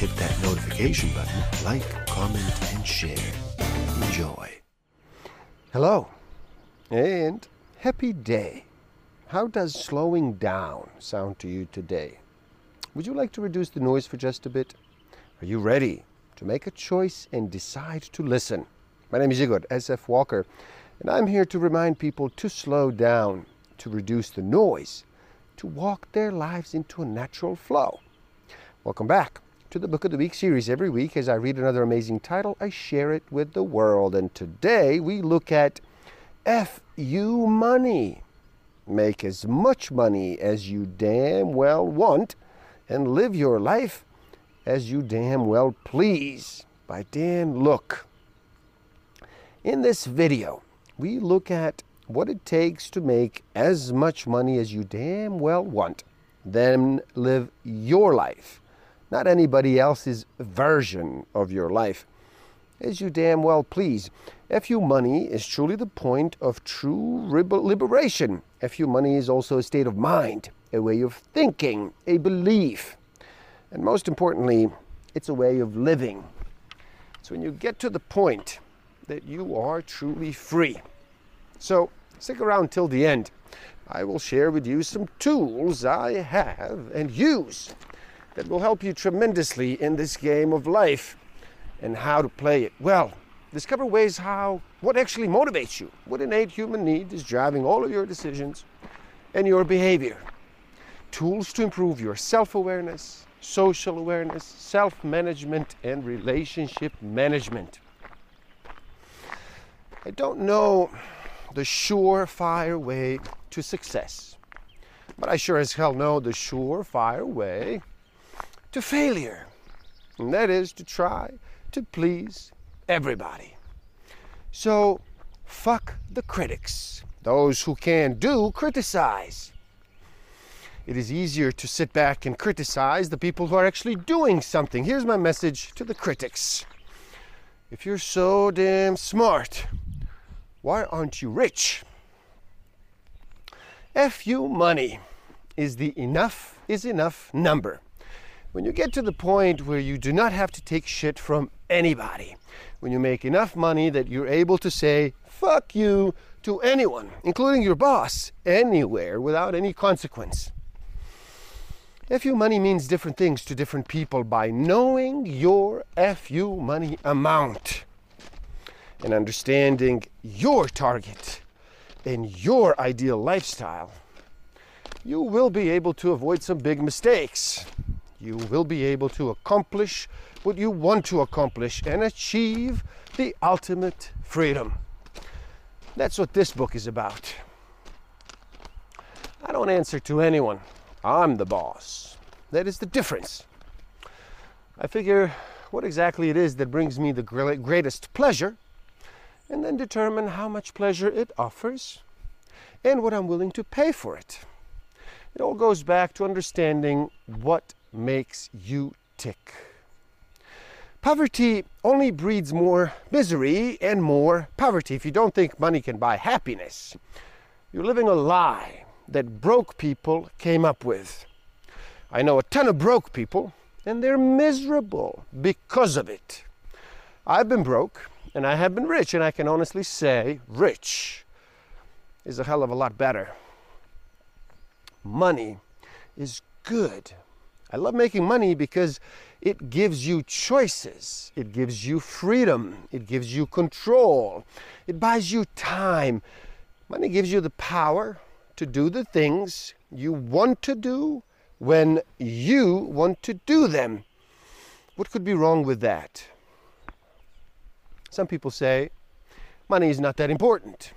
hit that notification button, like, comment, and share. Enjoy. Hello, and happy day. How does slowing down sound to you today? Would you like to reduce the noise for just a bit? Are you ready to make a choice and decide to listen? My name is Igor SF Walker, and I'm here to remind people to slow down, to reduce the noise, to walk their lives into a natural flow. Welcome back to the Book of the Week series. Every week, as I read another amazing title, I share it with the world. And today we look at FU Money. Make as much money as you damn well want and live your life as you damn well please by Dan Lok. In this video, we look at what it takes to make as much money as you damn well want, then live your life, not anybody else's version of your life, as you damn well please. FU money is truly the point of true liberation. FU money is also a state of mind, a way of thinking, a belief. And most importantly, it's a way of living. So when you get to the point that you are truly free. So stick around till the end. I will share with you some tools I have and use that will help you tremendously in this game of life and how to play it well. Discover ways how what actually motivates you, what innate human need is driving all of your decisions and your behavior. Tools to improve your self-awareness, social awareness, self-management and relationship management. I don't know the surefire way to success, but I sure as hell know the surefire way to failure. And that is to try to please everybody. So, fuck the critics. Those who can do criticize. It is easier to sit back and criticize the people who are actually doing something. Here's my message to the critics. If you're so damn smart, why aren't you rich? FU money is the enough is enough number. When you get to the point where you do not have to take shit from anybody, when you make enough money that you're able to say fuck you to anyone, including your boss, anywhere without any consequence. FU money means different things to different people by knowing your FU money amount and understanding your target and your ideal lifestyle. You will be able to avoid some big mistakes. You will be able to accomplish what you want to accomplish and achieve the ultimate freedom. That's what this book is about. I don't answer to anyone. I'm the boss. That is the difference. I figure what exactly it is that brings me the greatest pleasure and then determine how much pleasure it offers and what I'm willing to pay for it. It all goes back to understanding what makes you tick. Poverty only breeds more misery and more poverty. If you don't think money can buy happiness, you're living a lie that broke people came up with. I know a ton of broke people, and they're miserable because of it. I've been broke, and I have been rich, and I can honestly say rich is a hell of a lot better. Money is good. I love making money because it gives you choices, it gives you freedom, it gives you control, it buys you time. Money gives you the power to do the things you want to do when you want to do them. What could be wrong with that? Some people say money is not that important.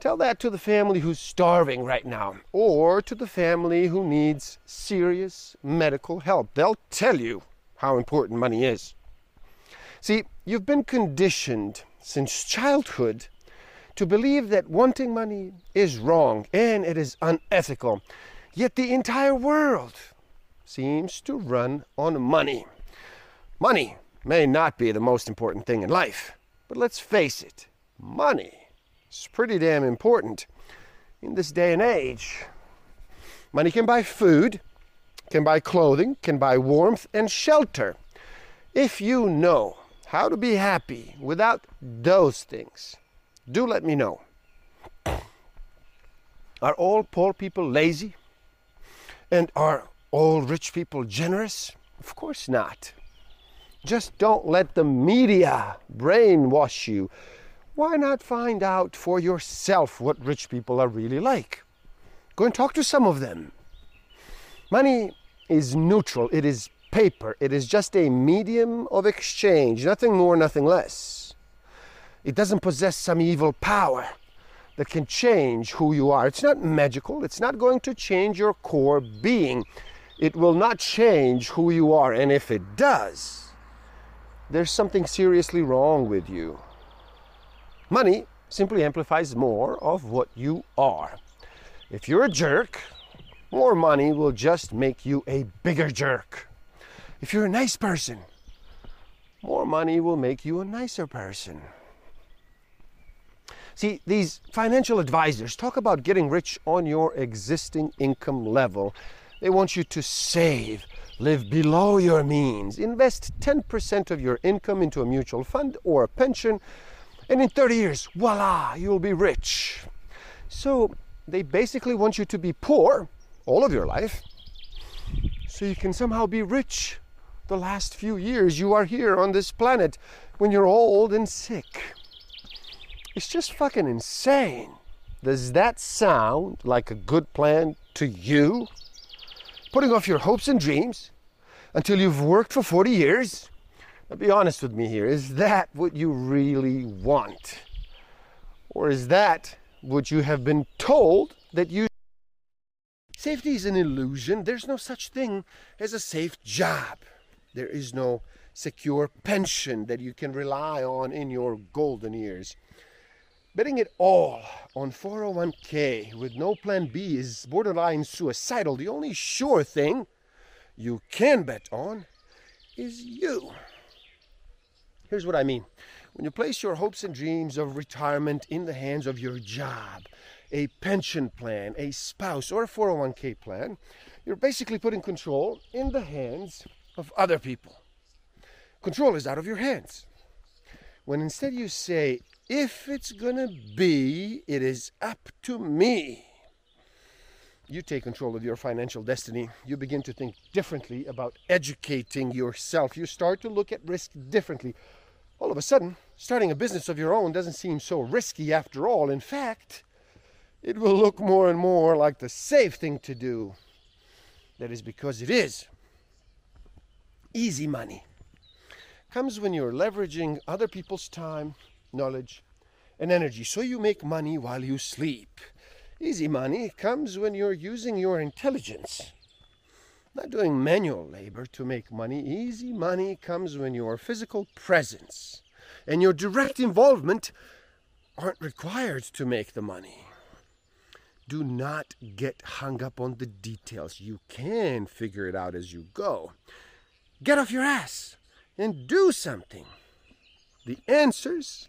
Tell that to the family who's starving right now, or to the family who needs serious medical help. They'll tell you how important money is. See, you've been conditioned since childhood to believe that wanting money is wrong and it is unethical. Yet the entire world seems to run on money. Money may not be the most important thing in life, but let's face it, money is pretty damn important in this day and age. Money can buy food, can buy clothing, can buy warmth and shelter. If you know how to be happy without those things, do let me know. Are all poor people lazy? And are all rich people generous? Of course not. Just don't let the media brainwash you. Why not find out for yourself what rich people are really like? Go and talk to some of them. Money is neutral, it is paper, it is just a medium of exchange, nothing more, nothing less. It doesn't possess some evil power that can change who you are. It's not magical, it's not going to change your core being. It will not change who you are, and if it does, there's something seriously wrong with you. Money simply amplifies more of what you are. If you're a jerk, more money will just make you a bigger jerk. If you're a nice person, more money will make you a nicer person. See, these financial advisors talk about getting rich on your existing income level. They want you to save, live below your means, invest 10% of your income into a mutual fund or a pension, and in 30 years, voila, you'll be rich. So they basically want you to be poor all of your life so you can somehow be rich the last few years you are here on this planet when you're old and sick. It's just fucking insane. Does that sound like a good plan to you? Putting off your hopes and dreams until you've worked for 40 years? Be honest with me here. Is that what you really want? Or is that what you have been told that you Safety is an illusion. There's no such thing as a safe job. There is no secure pension that you can rely on in your golden years. Betting it all on 401k with no plan B is borderline suicidal. The only sure thing you can bet on is you. Here's what I mean. When you place your hopes and dreams of retirement in the hands of your job, a pension plan, a spouse, or a 401k plan, you're basically putting control in the hands of other people. Control is out of your hands. When instead you say, if it's gonna be, it is up to me. You take control of your financial destiny. You begin to think differently about educating yourself. You start to look at risk differently. All of a sudden, starting a business of your own doesn't seem so risky after all. In fact, it will look more and more like the safe thing to do. That is because it is. Easy money comes when you're leveraging other people's time, knowledge, and energy so you make money while you sleep. Easy money comes when you're using your intelligence, not doing manual labor to make money. Easy money comes when your physical presence and your direct involvement aren't required to make the money. Do not get hung up on the details. You can figure it out as you go. Get off your ass and do something. The answers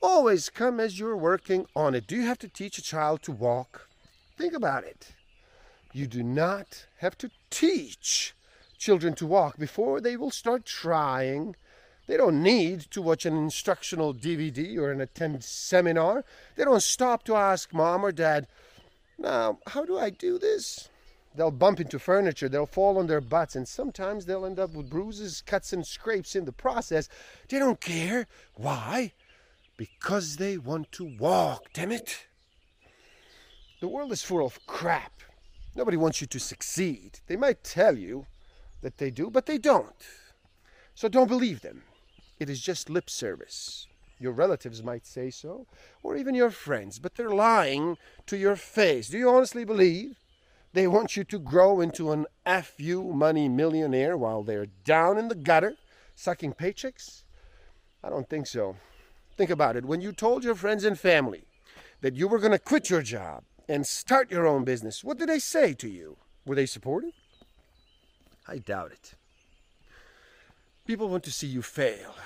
always come as you're working on it. Do you have to teach a child to walk? Think about it. You do not have to teach children to walk before they will start trying. They don't need to watch an instructional DVD or an attend seminar. They don't stop to ask mom or dad, now, how do I do this? They'll bump into furniture, they'll fall on their butts, and sometimes they'll end up with bruises, cuts, and scrapes in the process. They don't care. Why? Because they want to walk, damn it. The world is full of crap. Nobody wants you to succeed. They might tell you that they do, but they don't. So don't believe them. It is just lip service. Your relatives might say so, or even your friends, but they're lying to your face. Do you honestly believe They want you to grow into an FU money millionaire while they're down in the gutter sucking paychecks? I don't think so. Think about it. When you told your friends and family that you were going to quit your job and start your own business, what did they say to you? Were they supportive? I doubt it. People want to see you fail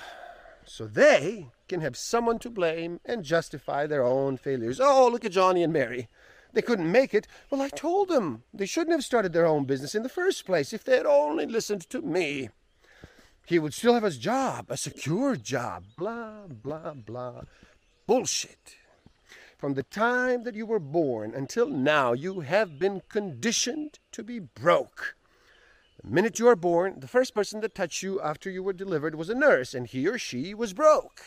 so they can have someone to blame and justify their own failures. Oh, look at Johnny and Mary. They couldn't make it. Well, I told them they shouldn't have started their own business in the first place if they had only listened to me. He would still have his job, a secure job. Blah, blah, blah. Bullshit. From the time that you were born until now, you have been conditioned to be broke. The minute you are born, the first person that touched you after you were delivered was a nurse, and he or she was broke.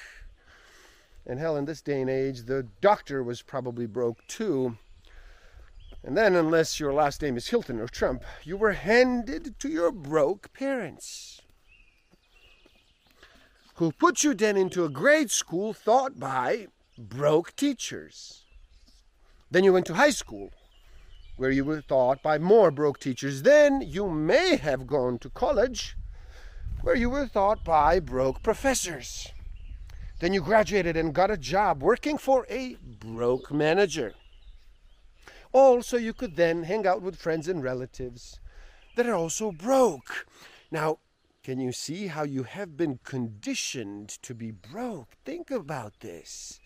And hell, in this day and age, the doctor was probably broke too. And then, unless your last name is Hilton or Trump, you were handed to your broke parents, who put you then into a grade school taught by broke teachers. Then you went to high school, where you were taught by more broke teachers. Then you may have gone to college, where you were taught by broke professors. Then you graduated and got a job working for a broke manager. Also, you could then hang out with friends and relatives that are also broke. Now, can you see how you have been conditioned to be broke? Think about this.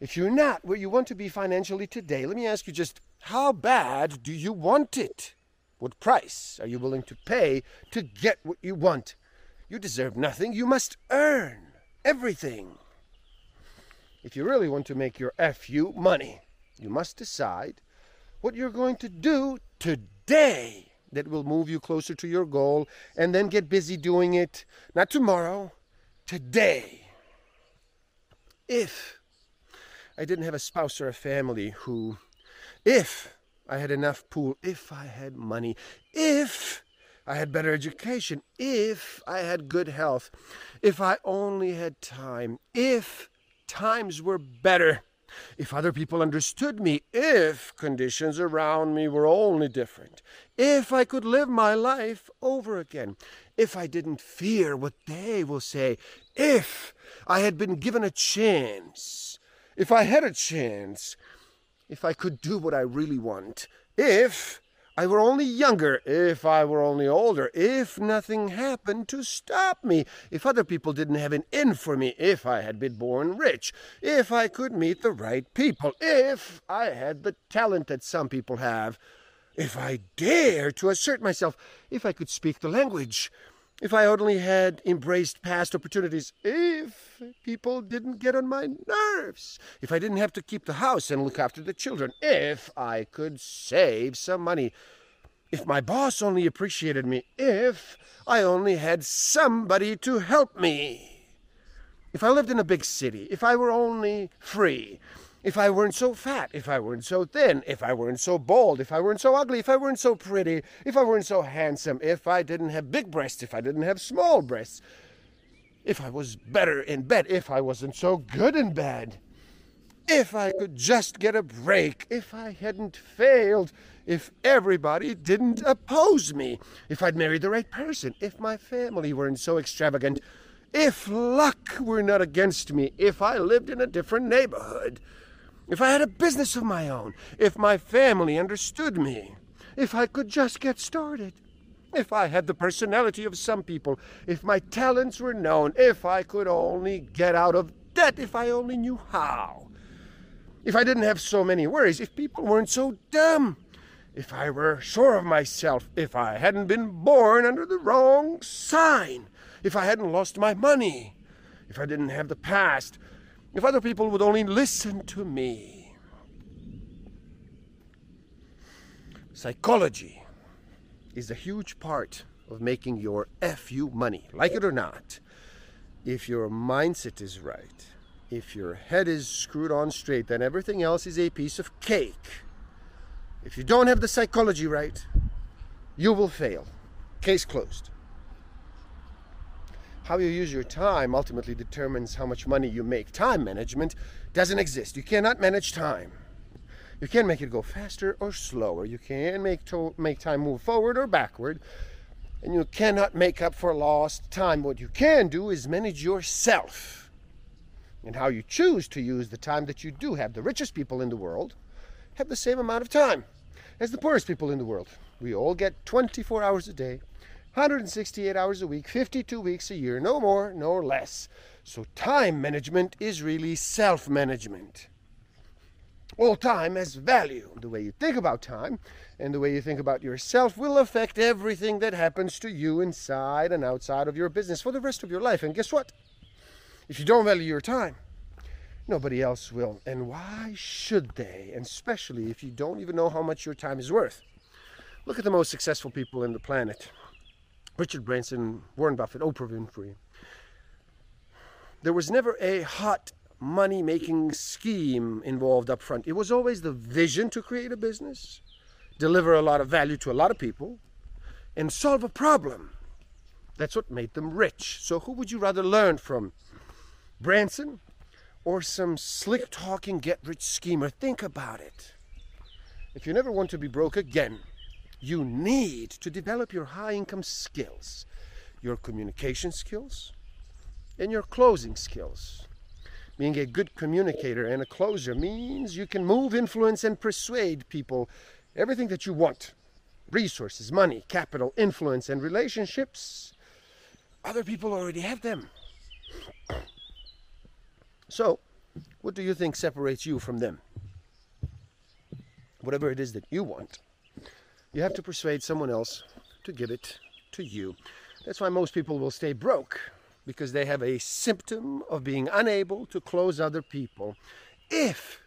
If you're not where you want to be financially today, let me ask you just how bad do you want it? What price are you willing to pay to get what you want? You deserve nothing. You must earn everything. If you really want to make your FU money, you must decide what you're going to do today that will move you closer to your goal and then get busy doing it, not tomorrow, today. If I didn't have a spouse or a family who, if I had enough pool, if I had money, if I had better education, if I had good health, if I only had time, if times were better, if other people understood me, if conditions around me were only different, if I could live my life over again, if I didn't fear what they will say, if I had been given a chance, if I had a chance, if I could do what I really want, if I were only younger, if I were only older, if nothing happened to stop me, if other people didn't have an in for me, if I had been born rich, if I could meet the right people, if I had the talent that some people have, if I dare to assert myself, if I could speak the language, if I only had embraced past opportunities, if people didn't get on my nerves, if I didn't have to keep the house and look after the children, if I could save some money, if my boss only appreciated me, if I only had somebody to help me, if I lived in a big city, if I were only free, if I weren't so fat, if I weren't so thin, if I weren't so bald, if I weren't so ugly, if I weren't so pretty, if I weren't so handsome, if I didn't have big breasts, if I didn't have small breasts, if I was better in bed, if I wasn't so good in bed, if I could just get a break, if I hadn't failed, if everybody didn't oppose me, if I'd married the right person, if my family weren't so extravagant, if luck were not against me, if I lived in a different neighborhood, if I had a business of my own, if my family understood me, if I could just get started, if I had the personality of some people, if my talents were known, if I could only get out of debt, if I only knew how, if I didn't have so many worries, if people weren't so dumb, if I were sure of myself, if I hadn't been born under the wrong sign, if I hadn't lost my money, if I didn't have the past, if other people would only listen to me. Psychology is a huge part of making your FU money, like it or not. If your mindset is right, if your head is screwed on straight, then everything else is a piece of cake. If you don't have the psychology right, you will fail. Case closed. How you use your time ultimately determines how much money you make. Time management doesn't exist. You cannot manage time. You can't make it go faster or slower. You can't make, to- make time move forward or backward. And you cannot make up for lost time. What you can do is manage yourself and how you choose to use the time that you do have. The richest people in the world have the same amount of time as the poorest people in the world. We all get 24 hours a day, 168 hours a week, 52 weeks a year, no more, no less. So time management is really self management. All time has value. The way you think about time and the way you think about yourself will affect everything that happens to you inside and outside of your business for the rest of your life. And guess what? If you don't value your time, nobody else will. And why should they? And especially if you don't even know how much your time is worth. Look at the most successful people in the planet Richard Branson, Warren Buffett, Oprah Winfrey. There was never a hot money making scheme involved up front. It was always the vision to create a business, deliver a lot of value to a lot of people, and solve a problem. That's what made them rich. So, who would you rather learn from? Branson or some slick talking get rich schemer? Think about it. If you never want to be broke again, you need to develop your high income skills, your communication skills, and your closing skills. Being a good communicator and a closer means you can move, influence, and persuade people everything that you want resources, money, capital, influence, and relationships. Other people already have them. So, what do you think separates you from them? Whatever it is that you want, you have to persuade someone else to give it to you. That's why most people will stay broke because they have a symptom of being unable to close other people. If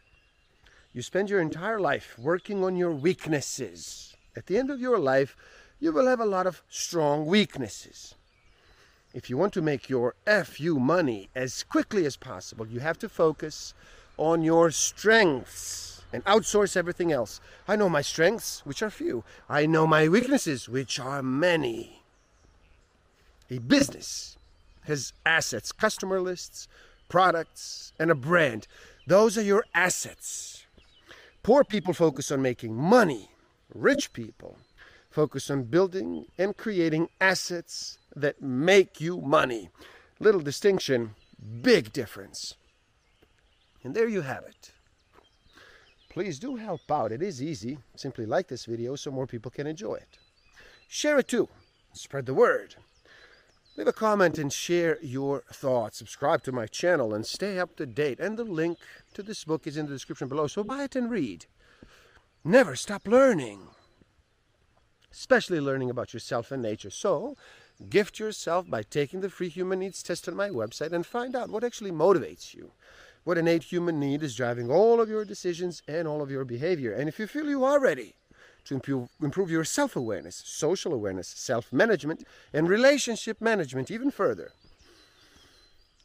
you spend your entire life working on your weaknesses, at the end of your life, you will have a lot of strong weaknesses. If you want to make your FU money as quickly as possible, you have to focus on your strengths and outsource everything else. I know my strengths, which are few. I know my weaknesses, which are many. A business his assets, customer lists, products, and a brand. Those are your assets. Poor people focus on making money. Rich people focus on building and creating assets that make you money. Little distinction, big difference. And there you have it. Please do help out. It is easy. Simply like this video so more people can enjoy it. Share it too. Spread the word. Leave a comment and share your thoughts. Subscribe to my channel and stay up to date. And the link to this book is in the description below, so buy it and read. Never stop learning, especially learning about yourself and nature. So, gift yourself by taking the free human needs test on my website and find out what actually motivates you. What innate human need is driving all of your decisions and all of your behavior. And if you feel you are ready, to improve, your self awareness, social awareness, self management, and relationship management even further.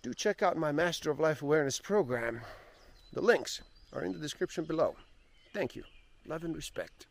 Do check out my Master of Life Awareness program. The links are in the description below. Thank you. Love and respect.